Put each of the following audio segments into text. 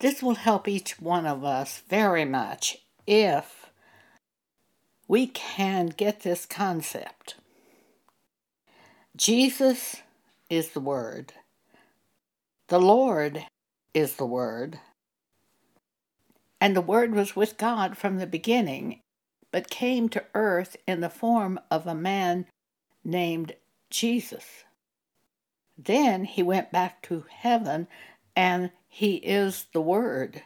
This will help each one of us very much if we can get this concept. Jesus is the Word. The Lord is the Word. And the Word was with God from the beginning, but came to earth in the form of a man named Jesus. Then he went back to heaven, and he is the Word,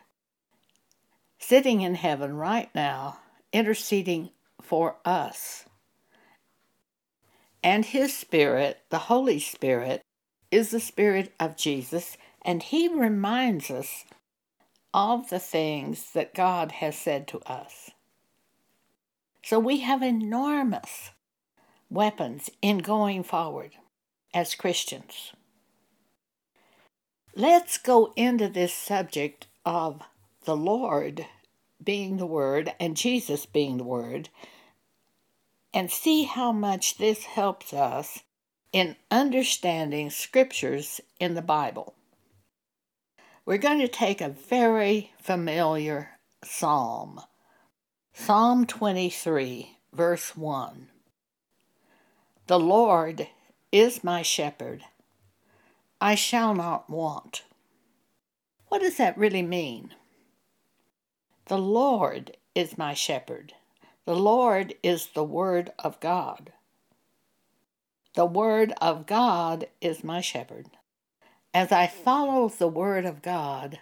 sitting in heaven right now, interceding for us. And his Spirit, the Holy Spirit, is the Spirit of Jesus, and he reminds us of the things that God has said to us. So we have enormous weapons in going forward as Christians. Let's go into this subject of the Lord being the Word and Jesus being the Word and see how much this helps us in understanding scriptures in the Bible. We're going to take a very familiar psalm, Psalm 23, verse 1. The Lord is my shepherd, I shall not want. What does that really mean? The Lord is my shepherd. The Lord is the Word of God. The Word of God is my shepherd. As I follow the Word of God,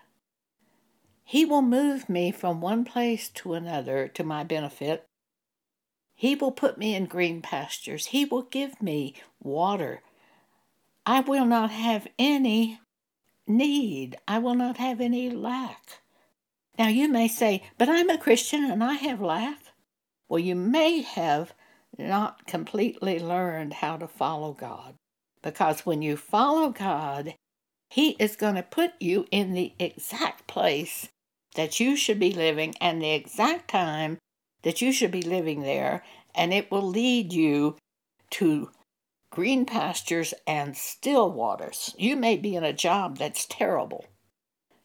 He will move me from one place to another to my benefit. He will put me in green pastures. He will give me water. I will not have any need. I will not have any lack. Now you may say, but I'm a Christian and I have lack. Well, you may have not completely learned how to follow God. Because when you follow God, he is going to put you in the exact place that you should be living and the exact time that you should be living there, and it will lead you to green pastures and still waters. You may be in a job that's terrible.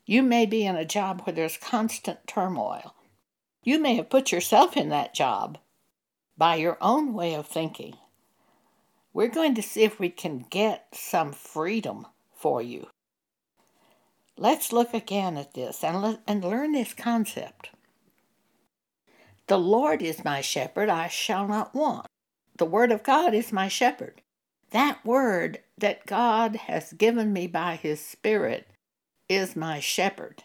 You may be in a job where there's constant turmoil. You may have put yourself in that job by your own way of thinking. We're going to see if we can get some freedom for you. Let's look again at this and, let, and learn this concept. The Lord is my shepherd, I shall not want. The Word of God is my shepherd. That Word that God has given me by His Spirit is my shepherd.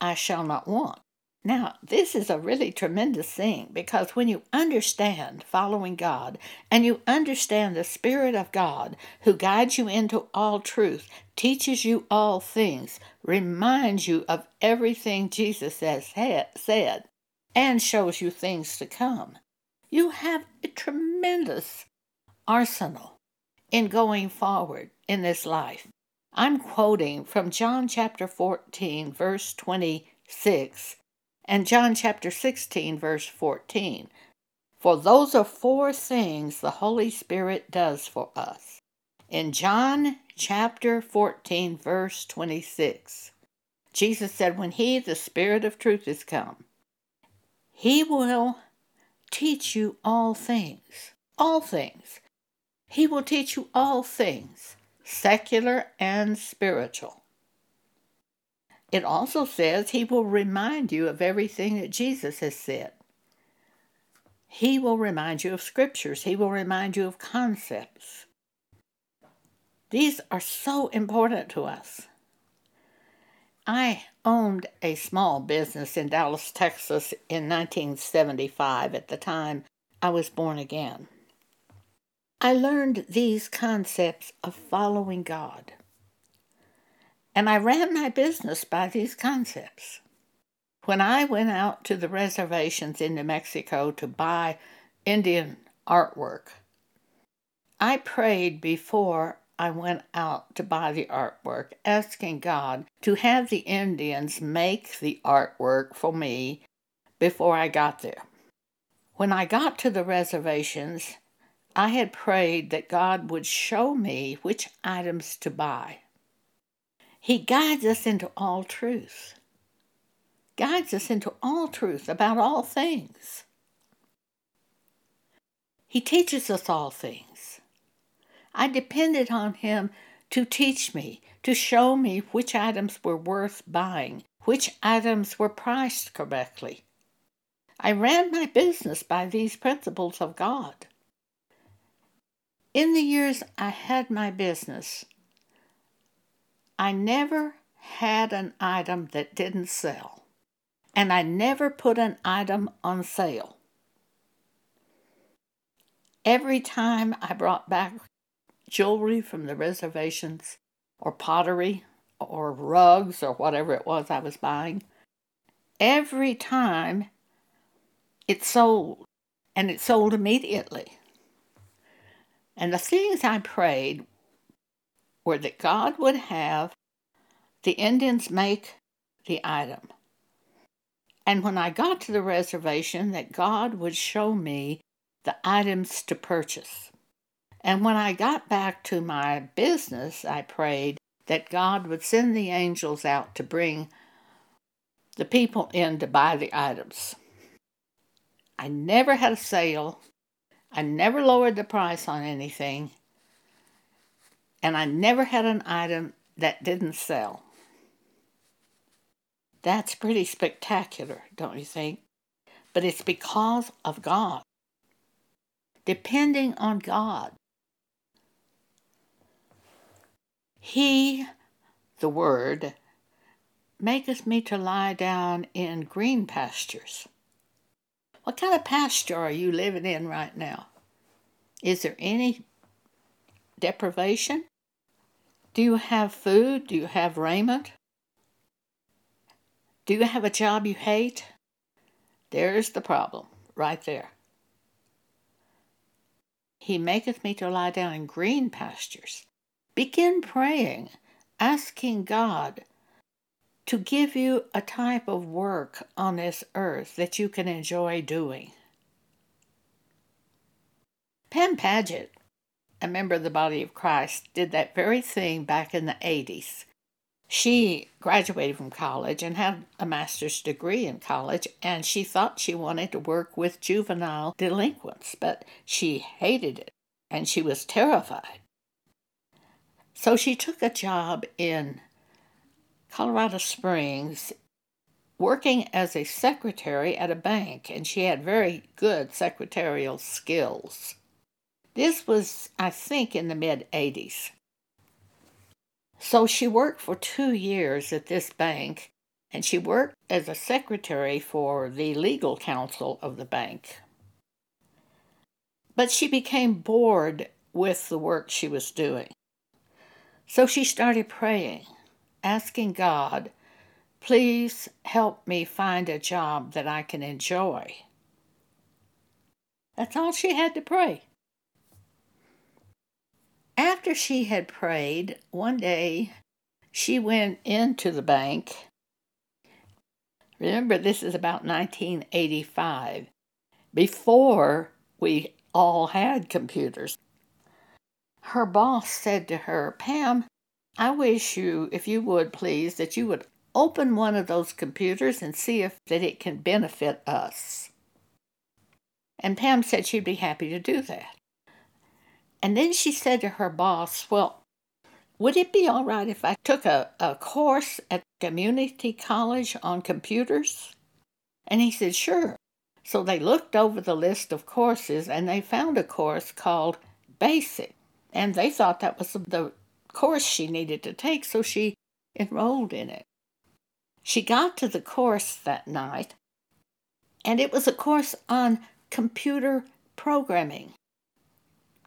I shall not want. Now, this is a really tremendous thing because when you understand following God and you understand the Spirit of God who guides you into all truth, teaches you all things, reminds you of everything Jesus has said, and shows you things to come, you have a tremendous arsenal in going forward in this life. I'm quoting from John chapter 14, verse 26 and John chapter 16, verse 14. For those are four things the Holy Spirit does for us. In John chapter 14, verse 26, Jesus said, When He, the Spirit of truth, is come, He will teach you all things. All things. He will teach you all things, secular and spiritual. It also says he will remind you of everything that Jesus has said. He will remind you of scriptures. He will remind you of concepts. These are so important to us. I owned a small business in Dallas, Texas in 1975 at the time I was born again. I learned these concepts of following God. And I ran my business by these concepts. When I went out to the reservations in New Mexico to buy Indian artwork, I prayed before I went out to buy the artwork, asking God to have the Indians make the artwork for me before I got there. When I got to the reservations, I had prayed that God would show me which items to buy. He guides us into all truth. Guides us into all truth about all things. He teaches us all things. I depended on him to teach me, to show me which items were worth buying, which items were priced correctly. I ran my business by these principles of God. In the years I had my business, I never had an item that didn't sell, and I never put an item on sale. Every time I brought back jewelry from the reservations, or pottery, or rugs, or whatever it was I was buying, every time it sold, and it sold immediately. And the things I prayed were that God would have the Indians make the item. And when I got to the reservation, that God would show me the items to purchase. And when I got back to my business, I prayed that God would send the angels out to bring the people in to buy the items. I never had a sale. I never lowered the price on anything and I never had an item that didn't sell. That's pretty spectacular, don't you think? But it's because of God. Depending on God. He, the Word, maketh me to lie down in green pastures. What kind of pasture are you living in right now? Is there any deprivation? Do you have food? Do you have raiment? Do you have a job you hate? There's the problem, right there. He maketh me to lie down in green pastures. Begin praying, asking God to give you a type of work on this earth that you can enjoy doing. Pam Paget a member of the body of Christ, did that very thing back in the 80s. She graduated from college and had a master's degree in college, and she thought she wanted to work with juvenile delinquents, but she hated it and she was terrified. So she took a job in Colorado Springs working as a secretary at a bank, and she had very good secretarial skills. This was, I think, in the mid 80s. So she worked for two years at this bank, and she worked as a secretary for the legal counsel of the bank. But she became bored with the work she was doing. So she started praying, asking God, please help me find a job that I can enjoy. That's all she had to pray. After she had prayed, one day she went into the bank. Remember, this is about 1985, before we all had computers. Her boss said to her, Pam, I wish you, if you would please, that you would open one of those computers and see if that it can benefit us. And Pam said she'd be happy to do that. And then she said to her boss, Well, would it be all right if I took a, a course at community college on computers? And he said, Sure. So they looked over the list of courses and they found a course called Basic. And they thought that was the course she needed to take, so she enrolled in it. She got to the course that night, and it was a course on computer programming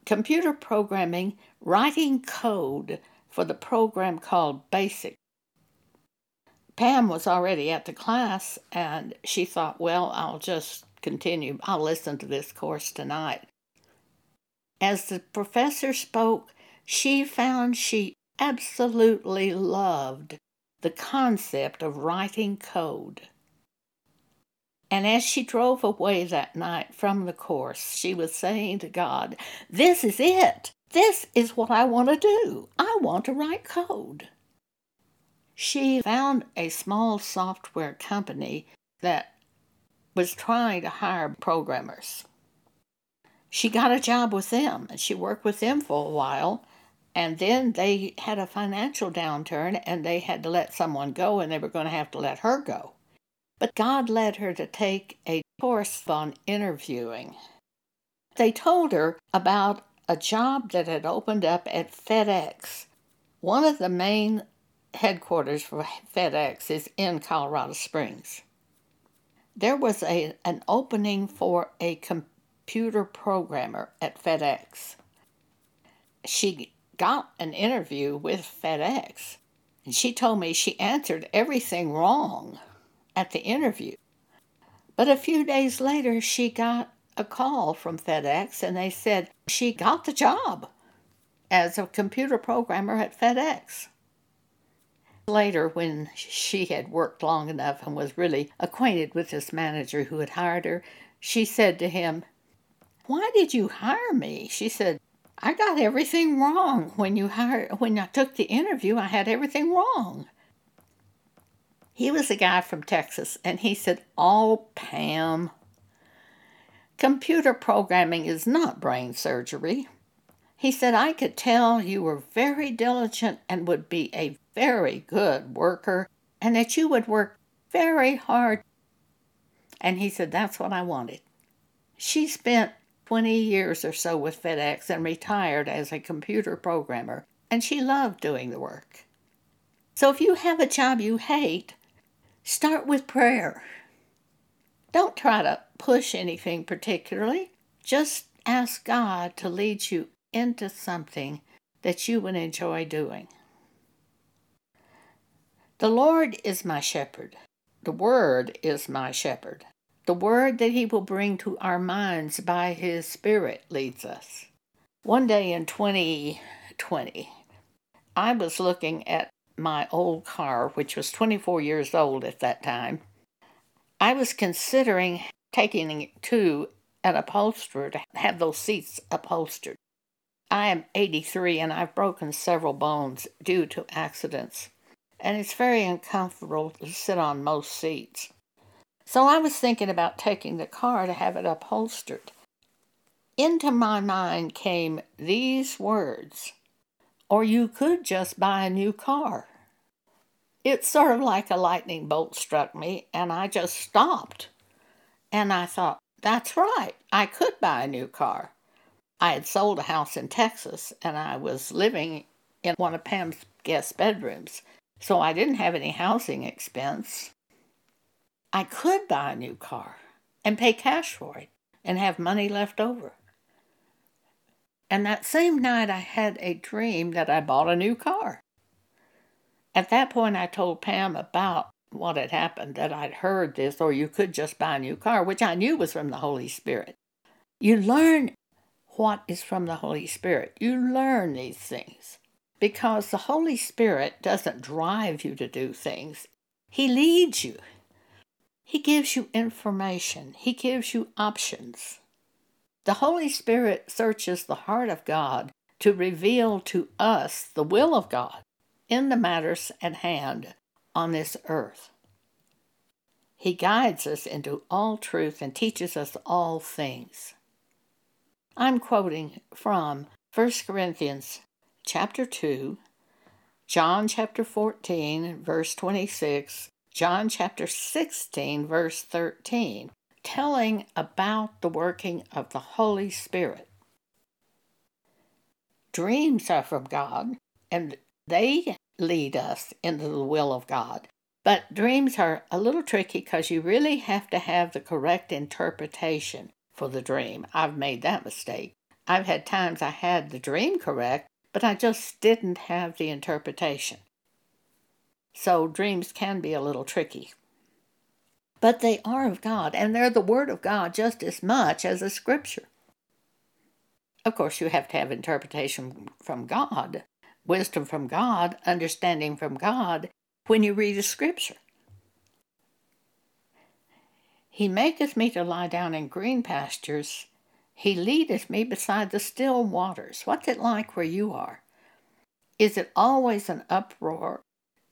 computer programming, writing code for the program called BASIC. Pam was already at the class and she thought, well, I'll just continue. I'll listen to this course tonight. As the professor spoke, she found she absolutely loved the concept of writing code. And as she drove away that night from the course, she was saying to God, This is it. This is what I want to do. I want to write code. She found a small software company that was trying to hire programmers. She got a job with them and she worked with them for a while. And then they had a financial downturn and they had to let someone go and they were going to have to let her go. But God led her to take a course on interviewing. They told her about a job that had opened up at FedEx. One of the main headquarters for FedEx is in Colorado Springs. There was a, an opening for a computer programmer at FedEx. She got an interview with FedEx, and she told me she answered everything wrong at the interview. But a few days later, she got a call from FedEx and they said she got the job as a computer programmer at FedEx. Later, when she had worked long enough and was really acquainted with this manager who had hired her, she said to him, Why did you hire me? She said, I got everything wrong. When you hired when I took the interview, I had everything wrong. He was a guy from Texas, and he said, Oh, Pam, computer programming is not brain surgery. He said, I could tell you were very diligent and would be a very good worker, and that you would work very hard. And he said, That's what I wanted. She spent 20 years or so with FedEx and retired as a computer programmer, and she loved doing the work. So if you have a job you hate, Start with prayer. Don't try to push anything particularly. Just ask God to lead you into something that you would enjoy doing. The Lord is my shepherd. The Word is my shepherd. The Word that He will bring to our minds by His Spirit leads us. One day in 2020, I was looking at my old car, which was 24 years old at that time, I was considering taking it to an upholsterer to have those seats upholstered. I am 83 and I've broken several bones due to accidents, and it's very uncomfortable to sit on most seats. So I was thinking about taking the car to have it upholstered. Into my mind came these words or you could just buy a new car. It's sort of like a lightning bolt struck me, and I just stopped. And I thought, that's right, I could buy a new car. I had sold a house in Texas, and I was living in one of Pam's guest bedrooms, so I didn't have any housing expense. I could buy a new car and pay cash for it and have money left over. And that same night, I had a dream that I bought a new car. At that point, I told Pam about what had happened, that I'd heard this, or you could just buy a new car, which I knew was from the Holy Spirit. You learn what is from the Holy Spirit. You learn these things because the Holy Spirit doesn't drive you to do things, He leads you. He gives you information, He gives you options. The Holy Spirit searches the heart of God to reveal to us the will of God in the matters at hand on this earth. He guides us into all truth and teaches us all things. I'm quoting from 1 Corinthians chapter 2, John chapter 14, verse 26, John chapter 16, verse 13, telling about the working of the Holy Spirit. Dreams are from God, and they lead us into the will of God. But dreams are a little tricky because you really have to have the correct interpretation for the dream. I've made that mistake. I've had times I had the dream correct, but I just didn't have the interpretation. So dreams can be a little tricky. But they are of God, and they're the Word of God just as much as a Scripture. Of course, you have to have interpretation from God, wisdom from God, understanding from God when you read a scripture. He maketh me to lie down in green pastures. He leadeth me beside the still waters. What's it like where you are? Is it always an uproar?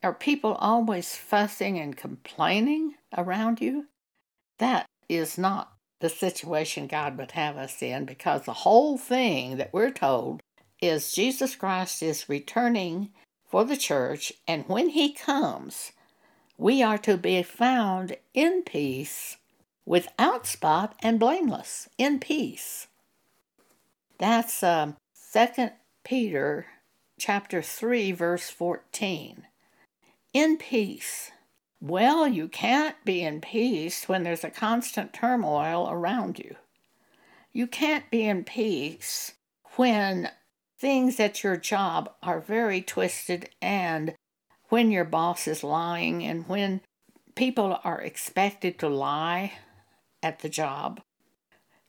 Are people always fussing and complaining around you? That is not the situation God would have us in because the whole thing that we're told is Jesus Christ is returning for the church, and when he comes, we are to be found in peace, without spot and blameless, in peace. That's um, 2 Peter chapter 3 verse 14. In peace. Well, you can't be in peace when there's a constant turmoil around you. You can't be in peace when things at your job are very twisted and when your boss is lying and when people are expected to lie at the job.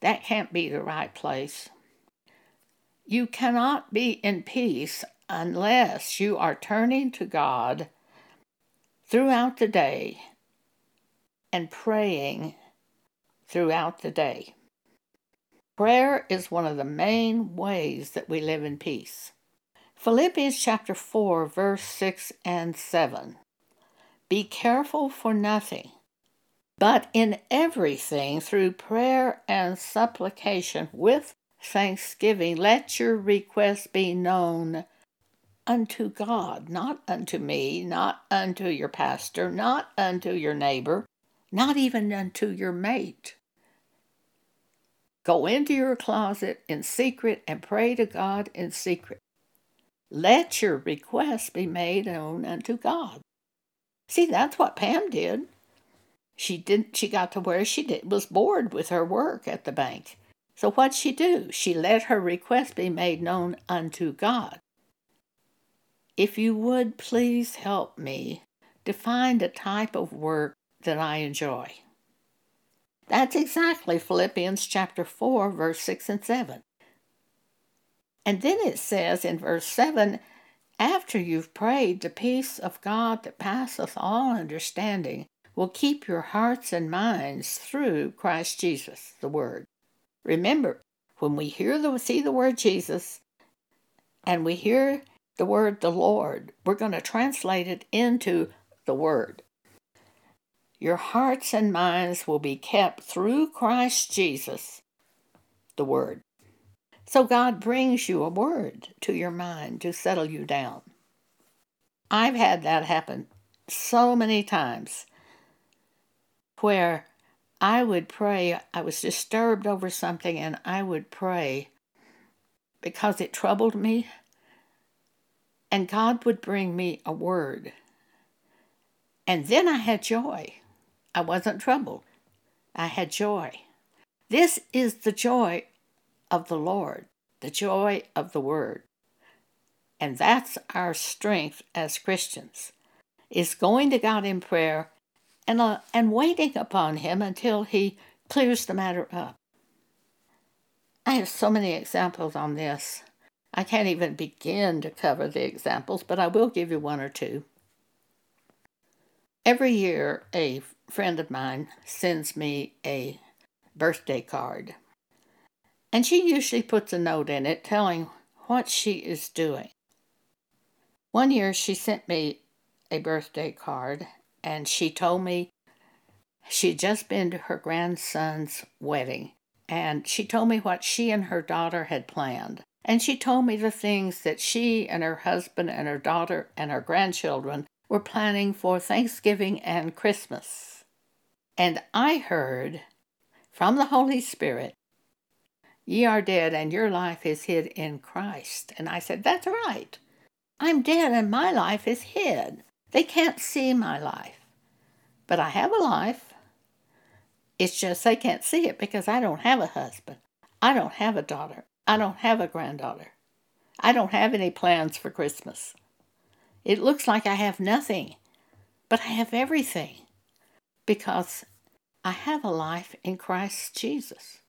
That can't be the right place. You cannot be in peace unless you are turning to God throughout the day and praying throughout the day. Prayer is one of the main ways that we live in peace. Philippians chapter 4, verse 6 and 7. Be careful for nothing, but in everything through prayer and supplication with thanksgiving, let your requests be known unto God, not unto me, not unto your pastor, not unto your neighbor, not even unto your mate. Go into your closet in secret and pray to God in secret. Let your request be made known unto God. See, that's what Pam did. She didn't she got to where she did, was bored with her work at the bank. So what'd she do? She let her request be made known unto God. If you would please help me to find a type of work that I enjoy. That's exactly Philippians chapter 4, verse 6 and 7. And then it says in verse 7 after you've prayed, the peace of God that passeth all understanding will keep your hearts and minds through Christ Jesus, the Word. Remember, when we hear the see the word Jesus and we hear the word the Lord, we're going to translate it into the Word. Your hearts and minds will be kept through Christ Jesus, the Word. So God brings you a word to your mind to settle you down. I've had that happen so many times where I would pray, I was disturbed over something, and I would pray because it troubled me and God would bring me a word. And then I had joy. I wasn't troubled. I had joy. This is the joy of the Lord, the joy of the Word. And that's our strength as Christians, is going to God in prayer and, uh, and waiting upon Him until He clears the matter up. I have so many examples on this. I can't even begin to cover the examples, but I will give you one or two. Every year, a friend of mine sends me a birthday card, and she usually puts a note in it telling what she is doing. One year, she sent me a birthday card, and she told me she'd just been to her grandson's wedding, and she told me what she and her daughter had planned. And she told me the things that she and her husband and her daughter and her grandchildren were planning for Thanksgiving and Christmas. And I heard from the Holy Spirit, Ye are dead, and your life is hid in Christ. And I said, That's right. I'm dead, and my life is hid. They can't see my life. But I have a life. It's just they can't see it because I don't have a husband. I don't have a daughter. I don't have a granddaughter. I don't have any plans for Christmas. It looks like I have nothing, but I have everything because I have a life in Christ Jesus,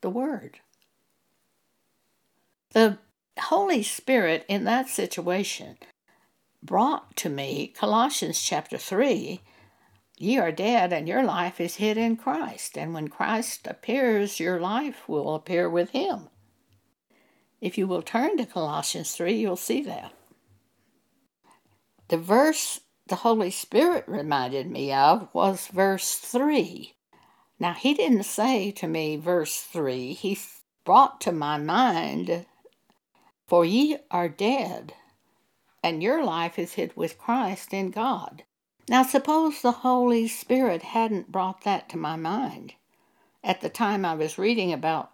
the Word. The Holy Spirit in that situation brought to me Colossians chapter 3 Ye are dead, and your life is hid in Christ. And when Christ appears, your life will appear with him. If you will turn to Colossians 3, you'll see that. The verse the Holy Spirit reminded me of was verse 3. Now, he didn't say to me, verse 3, he brought to my mind, For ye are dead, and your life is hid with Christ in God. Now, suppose the Holy Spirit hadn't brought that to my mind at the time I was reading about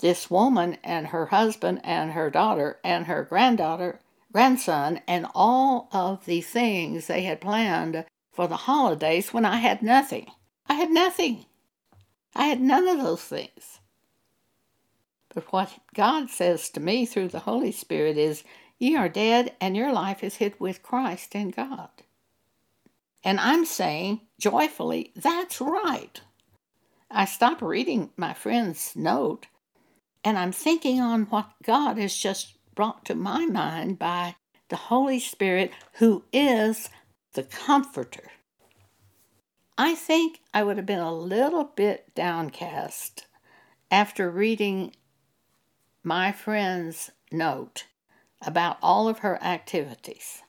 this woman and her husband and her daughter and her granddaughter, grandson, and all of the things they had planned for the holidays when I had nothing. I had nothing. I had none of those things. But what God says to me through the Holy Spirit is, Ye are dead, and your life is hid with Christ in God. And I'm saying joyfully, That's right. I stop reading my friend's note and I'm thinking on what God has just brought to my mind by the Holy Spirit, who is the Comforter. I think I would have been a little bit downcast after reading my friend's note about all of her activities.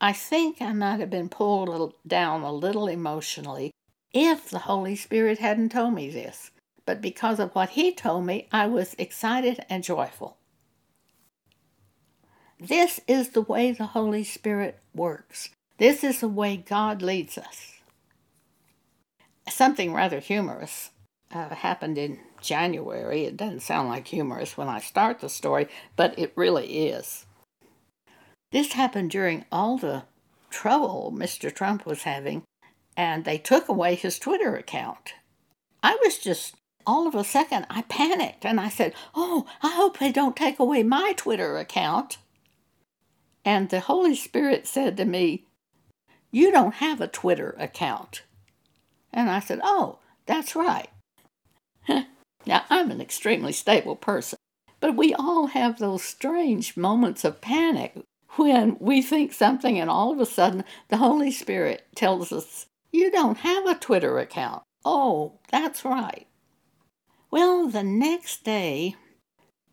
I think I might have been pulled down a little emotionally if the Holy Spirit hadn't told me this. But because of what He told me, I was excited and joyful. This is the way the Holy Spirit works. This is the way God leads us something rather humorous uh, happened in January. It doesn't sound like humorous when I start the story, but it really is. This happened during all the trouble Mr. Trump was having, and they took away his Twitter account. I was just, all of a second, I panicked and I said, Oh, I hope they don't take away my Twitter account. And the Holy Spirit said to me, You don't have a Twitter account. And I said, Oh, that's right. now, I'm an extremely stable person, but we all have those strange moments of panic when we think something and all of a sudden the Holy Spirit tells us, You don't have a Twitter account. Oh, that's right. Well, the next day,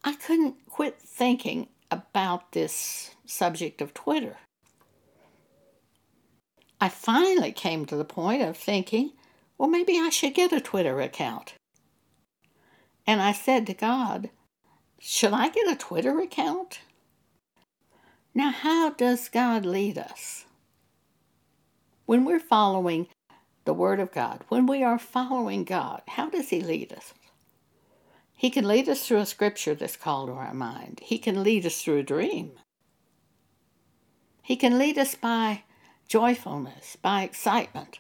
I couldn't quit thinking about this subject of Twitter. I finally came to the point of thinking, well, maybe I should get a Twitter account. And I said to God, Should I get a Twitter account? Now, how does God lead us? When we're following the Word of God, when we are following God, how does He lead us? He can lead us through a scripture that's called to our mind. He can lead us through a dream. He can lead us by joyfulness, by excitement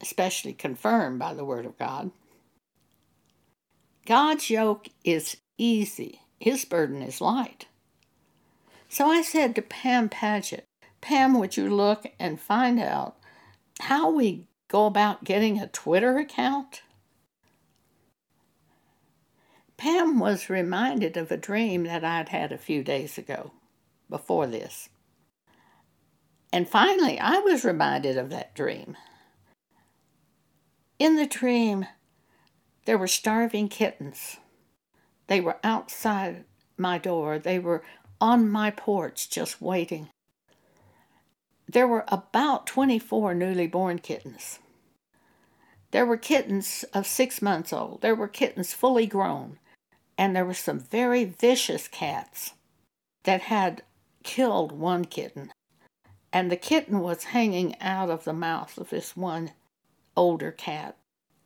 especially confirmed by the Word of God. God's yoke is easy, His burden is light. So I said to Pam Paget, Pam, would you look and find out how we go about getting a Twitter account? Pam was reminded of a dream that I'd had a few days ago, before this. And finally, I was reminded of that dream. In the dream, there were starving kittens. They were outside my door. They were on my porch just waiting. There were about 24 newly born kittens. There were kittens of six months old. There were kittens fully grown. And there were some very vicious cats that had killed one kitten. And the kitten was hanging out of the mouth of this one older cat,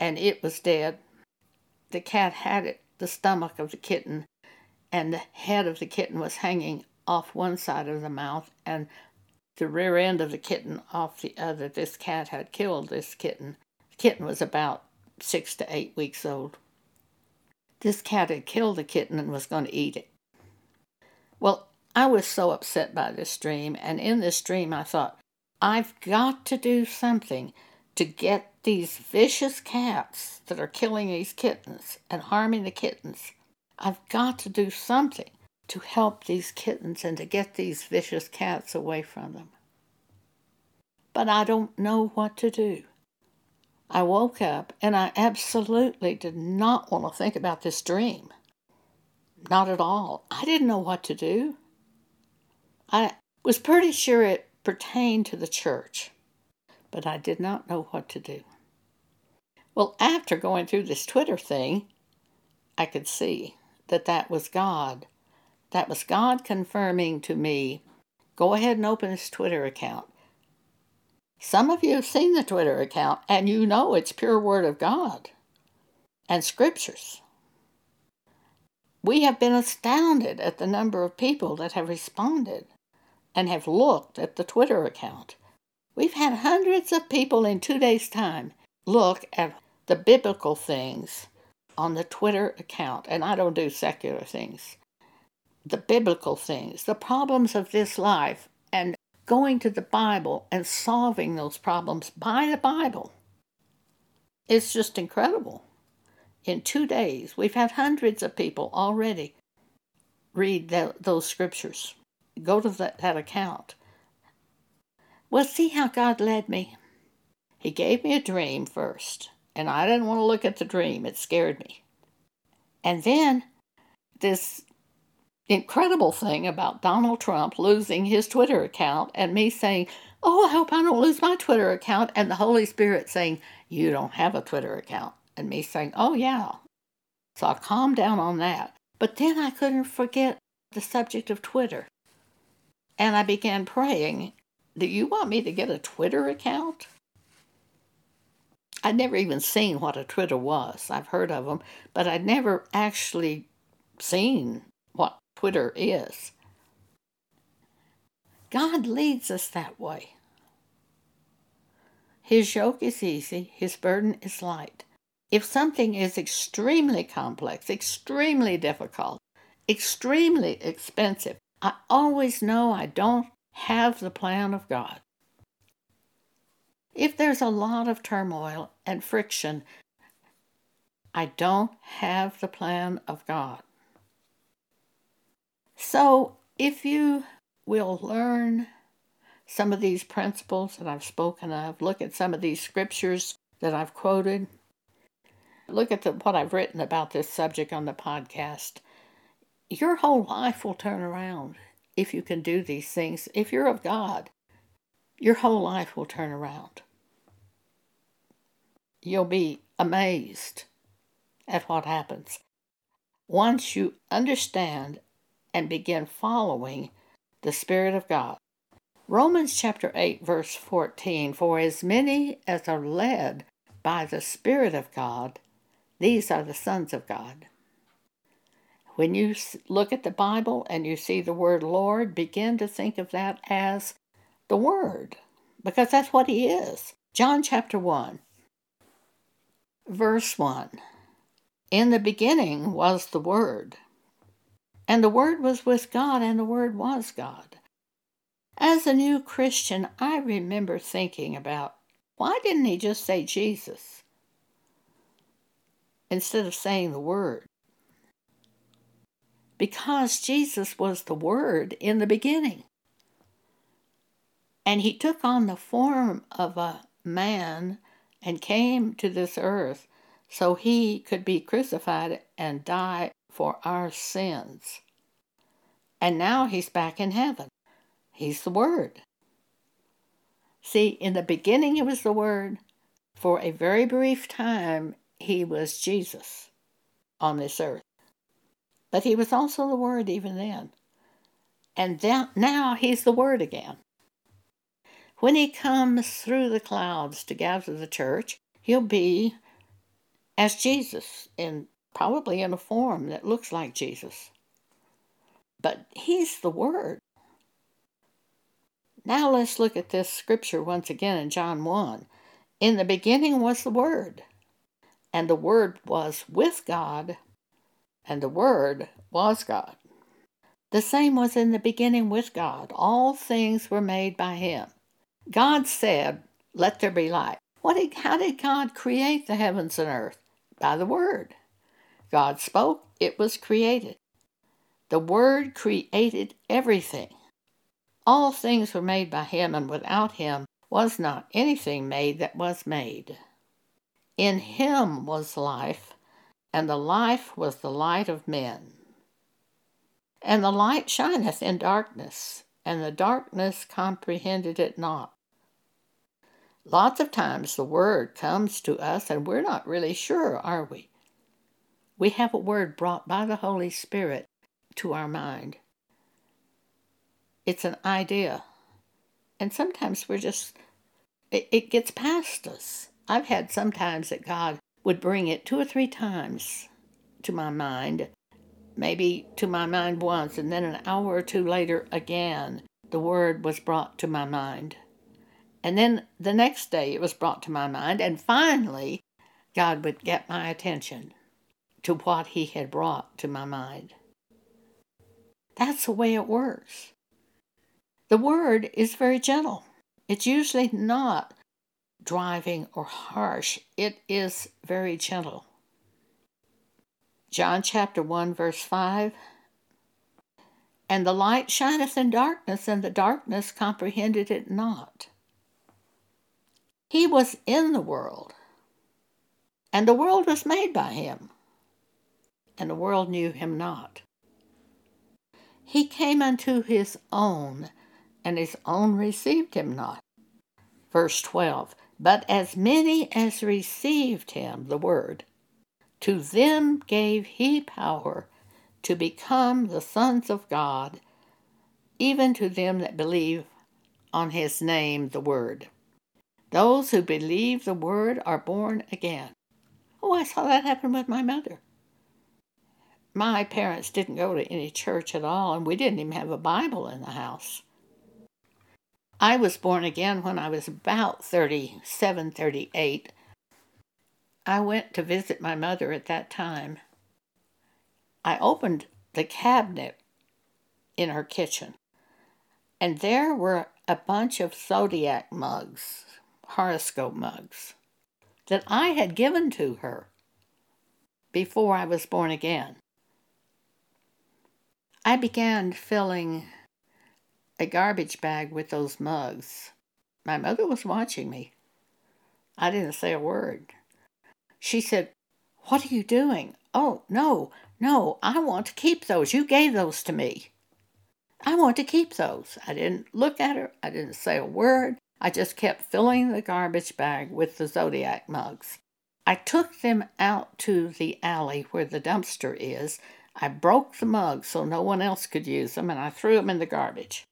and it was dead. The cat had it, the stomach of the kitten, and the head of the kitten was hanging off one side of the mouth, and the rear end of the kitten off the other. This cat had killed this kitten. The kitten was about six to eight weeks old. This cat had killed the kitten and was going to eat it. Well, I was so upset by this dream, and in this dream I thought, I've got to do something to get these vicious cats that are killing these kittens and harming the kittens. I've got to do something to help these kittens and to get these vicious cats away from them. But I don't know what to do. I woke up and I absolutely did not want to think about this dream. Not at all. I didn't know what to do. I was pretty sure it pertained to the church, but I did not know what to do. Well, after going through this Twitter thing, I could see that that was God. That was God confirming to me go ahead and open this Twitter account. Some of you have seen the Twitter account and you know it's pure Word of God and scriptures. We have been astounded at the number of people that have responded and have looked at the Twitter account. We've had hundreds of people in two days' time look at the biblical things on the Twitter account, and I don't do secular things. The biblical things, the problems of this life, and going to the Bible and solving those problems by the Bible. It's just incredible. In two days, we've had hundreds of people already read that, those scriptures, go to that account. Well, see how God led me. He gave me a dream first, and I didn't want to look at the dream, it scared me. And then this incredible thing about Donald Trump losing his Twitter account and me saying, Oh, I hope I don't lose my Twitter account, and the Holy Spirit saying, You don't have a Twitter account, and me saying, Oh, yeah. So I calmed down on that. But then I couldn't forget the subject of Twitter. And I began praying, Do you want me to get a Twitter account? I'd never even seen what a Twitter was. I've heard of them, but I'd never actually seen what Twitter is. God leads us that way. His yoke is easy, his burden is light. If something is extremely complex, extremely difficult, extremely expensive, I always know I don't have the plan of God. If there's a lot of turmoil and friction, I don't have the plan of God. So, if you will learn some of these principles that I've spoken of, look at some of these scriptures that I've quoted, look at the, what I've written about this subject on the podcast, your whole life will turn around if you can do these things. If you're of God, your whole life will turn around. You'll be amazed at what happens. Once you understand and begin following the Spirit of God. Romans chapter 8, verse 14 For as many as are led by the Spirit of God, these are the sons of God. When you look at the Bible and you see the word Lord, begin to think of that as the Word, because that's what He is. John chapter 1, verse 1 In the beginning was the Word and the Word was with God, and the Word was God. As a new Christian, I remember thinking about why didn't he just say Jesus instead of saying the Word? Because Jesus was the Word in the beginning. And he took on the form of a man and came to this earth so he could be crucified and die for our sins. And now he's back in heaven. He's the Word. See, in the beginning, he was the Word. For a very brief time, he was Jesus on this earth. But he was also the Word even then. And now he's the Word again. When he comes through the clouds to gather the church, he'll be as Jesus in probably in a form that looks like Jesus. But he's the Word. Now let's look at this scripture once again in John 1. In the beginning was the Word, and the Word was with God, and the Word was God. The same was in the beginning with God. All things were made by Him. God said, Let there be light. What did, how did God create the heavens and earth? By the Word. God spoke, it was created. The Word created everything. All things were made by Him, and without Him was not anything made that was made. In Him was life, and the life was the light of men. And the light shineth in darkness, and the darkness comprehended it not. Lots of times the word comes to us and we're not really sure, are we? We have a word brought by the Holy Spirit to our mind. It's an idea. And sometimes we're just, it, it gets past us. I've had sometimes that God would bring it two or three times to my mind, maybe to my mind once, and then an hour or two later again, the word was brought to my mind. And then the next day it was brought to my mind, and finally, God would get my attention to what He had brought to my mind. That's the way it works. The word is very gentle. It's usually not driving or harsh, it is very gentle. John chapter 1, verse 5 And the light shineth in darkness, and the darkness comprehended it not. He was in the world, and the world was made by him, and the world knew him not. He came unto his own, and his own received him not. Verse 12 But as many as received him, the word, to them gave he power to become the sons of God, even to them that believe on his name, the word. Those who believe the word are born again. Oh, I saw that happen with my mother. My parents didn't go to any church at all, and we didn't even have a Bible in the house. I was born again when I was about 37, 38. I went to visit my mother at that time. I opened the cabinet in her kitchen, and there were a bunch of zodiac mugs horoscope mugs that I had given to her before I was born again. I began filling a garbage bag with those mugs. My mother was watching me. I didn't say a word. She said, What are you doing? Oh, no, no, I want to keep those. You gave those to me. I want to keep those. I didn't look at her. I didn't say a word. I just kept filling the garbage bag with the Zodiac mugs. I took them out to the alley where the dumpster is. I broke the mugs so no one else could use them and I threw them in the garbage.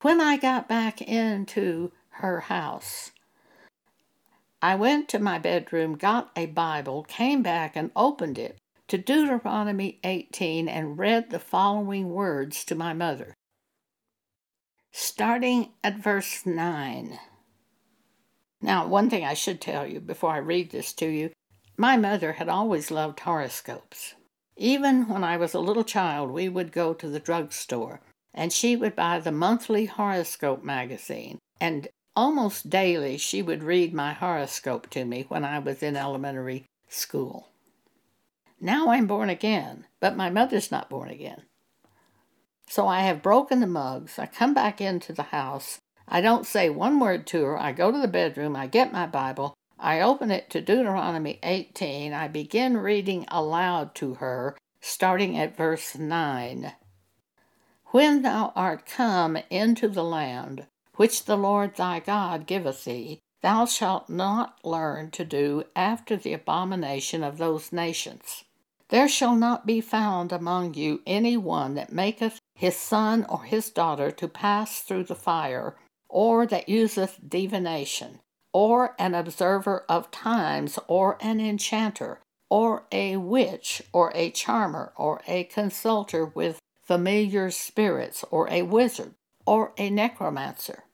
When I got back into her house, I went to my bedroom, got a Bible, came back and opened it to Deuteronomy 18 and read the following words to my mother starting at verse 9. Now, one thing I should tell you before I read this to you my mother had always loved horoscopes. Even when I was a little child, we would go to the drugstore and she would buy the monthly horoscope magazine. And almost daily, she would read my horoscope to me when I was in elementary school. Now I'm born again, but my mother's not born again. So I have broken the mugs. I come back into the house. I don't say one word to her. I go to the bedroom. I get my Bible. I open it to Deuteronomy 18. I begin reading aloud to her, starting at verse 9. When thou art come into the land which the Lord thy God giveth thee, thou shalt not learn to do after the abomination of those nations. There shall not be found among you any one that maketh his son or his daughter to pass through the fire, or that useth divination, or an observer of times, or an enchanter, or a witch, or a charmer, or a consulter with familiar spirits, or a wizard, or a necromancer.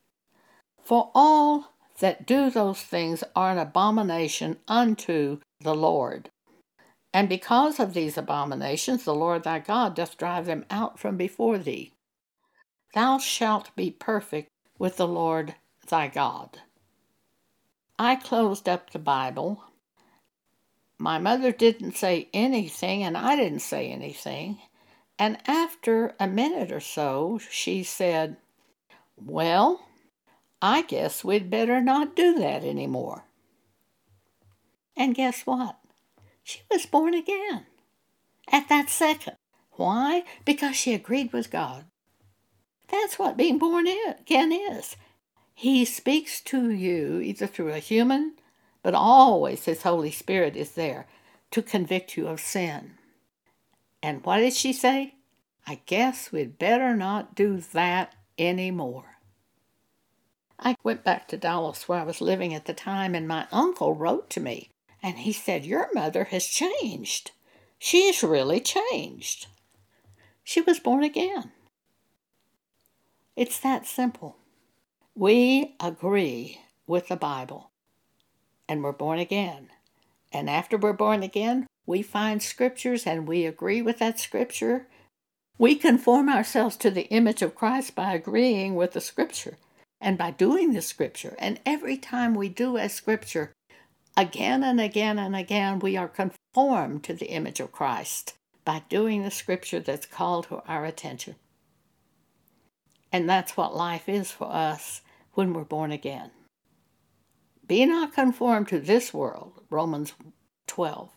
For all that do those things are an abomination unto the Lord. And because of these abominations, the Lord thy God doth drive them out from before thee. Thou shalt be perfect with the Lord thy God. I closed up the Bible. My mother didn't say anything, and I didn't say anything. And after a minute or so, she said, Well, I guess we'd better not do that anymore. And guess what? She was born again at that second. Why? Because she agreed with God. That's what being born again is. He speaks to you either through a human, but always His Holy Spirit is there to convict you of sin. And what did she say? I guess we'd better not do that anymore. I went back to Dallas where I was living at the time, and my uncle wrote to me, and he said, Your mother has changed. She's really changed. She was born again. It's that simple. We agree with the Bible, and we're born again. And after we're born again, we find scriptures and we agree with that scripture. We conform ourselves to the image of Christ by agreeing with the scripture and by doing the scripture. And every time we do a scripture, again and again and again, we are conformed to the image of Christ by doing the scripture that's called to our attention. And that's what life is for us when we're born again. Be not conformed to this world, Romans 12.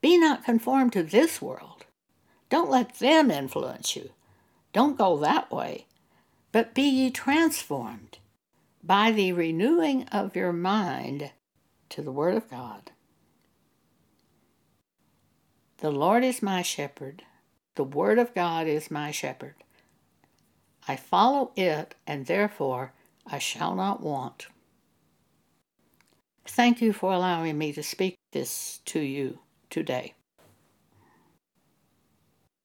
Be not conformed to this world. Don't let them influence you. Don't go that way. But be ye transformed by the renewing of your mind to the Word of God. The Lord is my shepherd. The Word of God is my shepherd. I follow it, and therefore I shall not want. Thank you for allowing me to speak this to you today.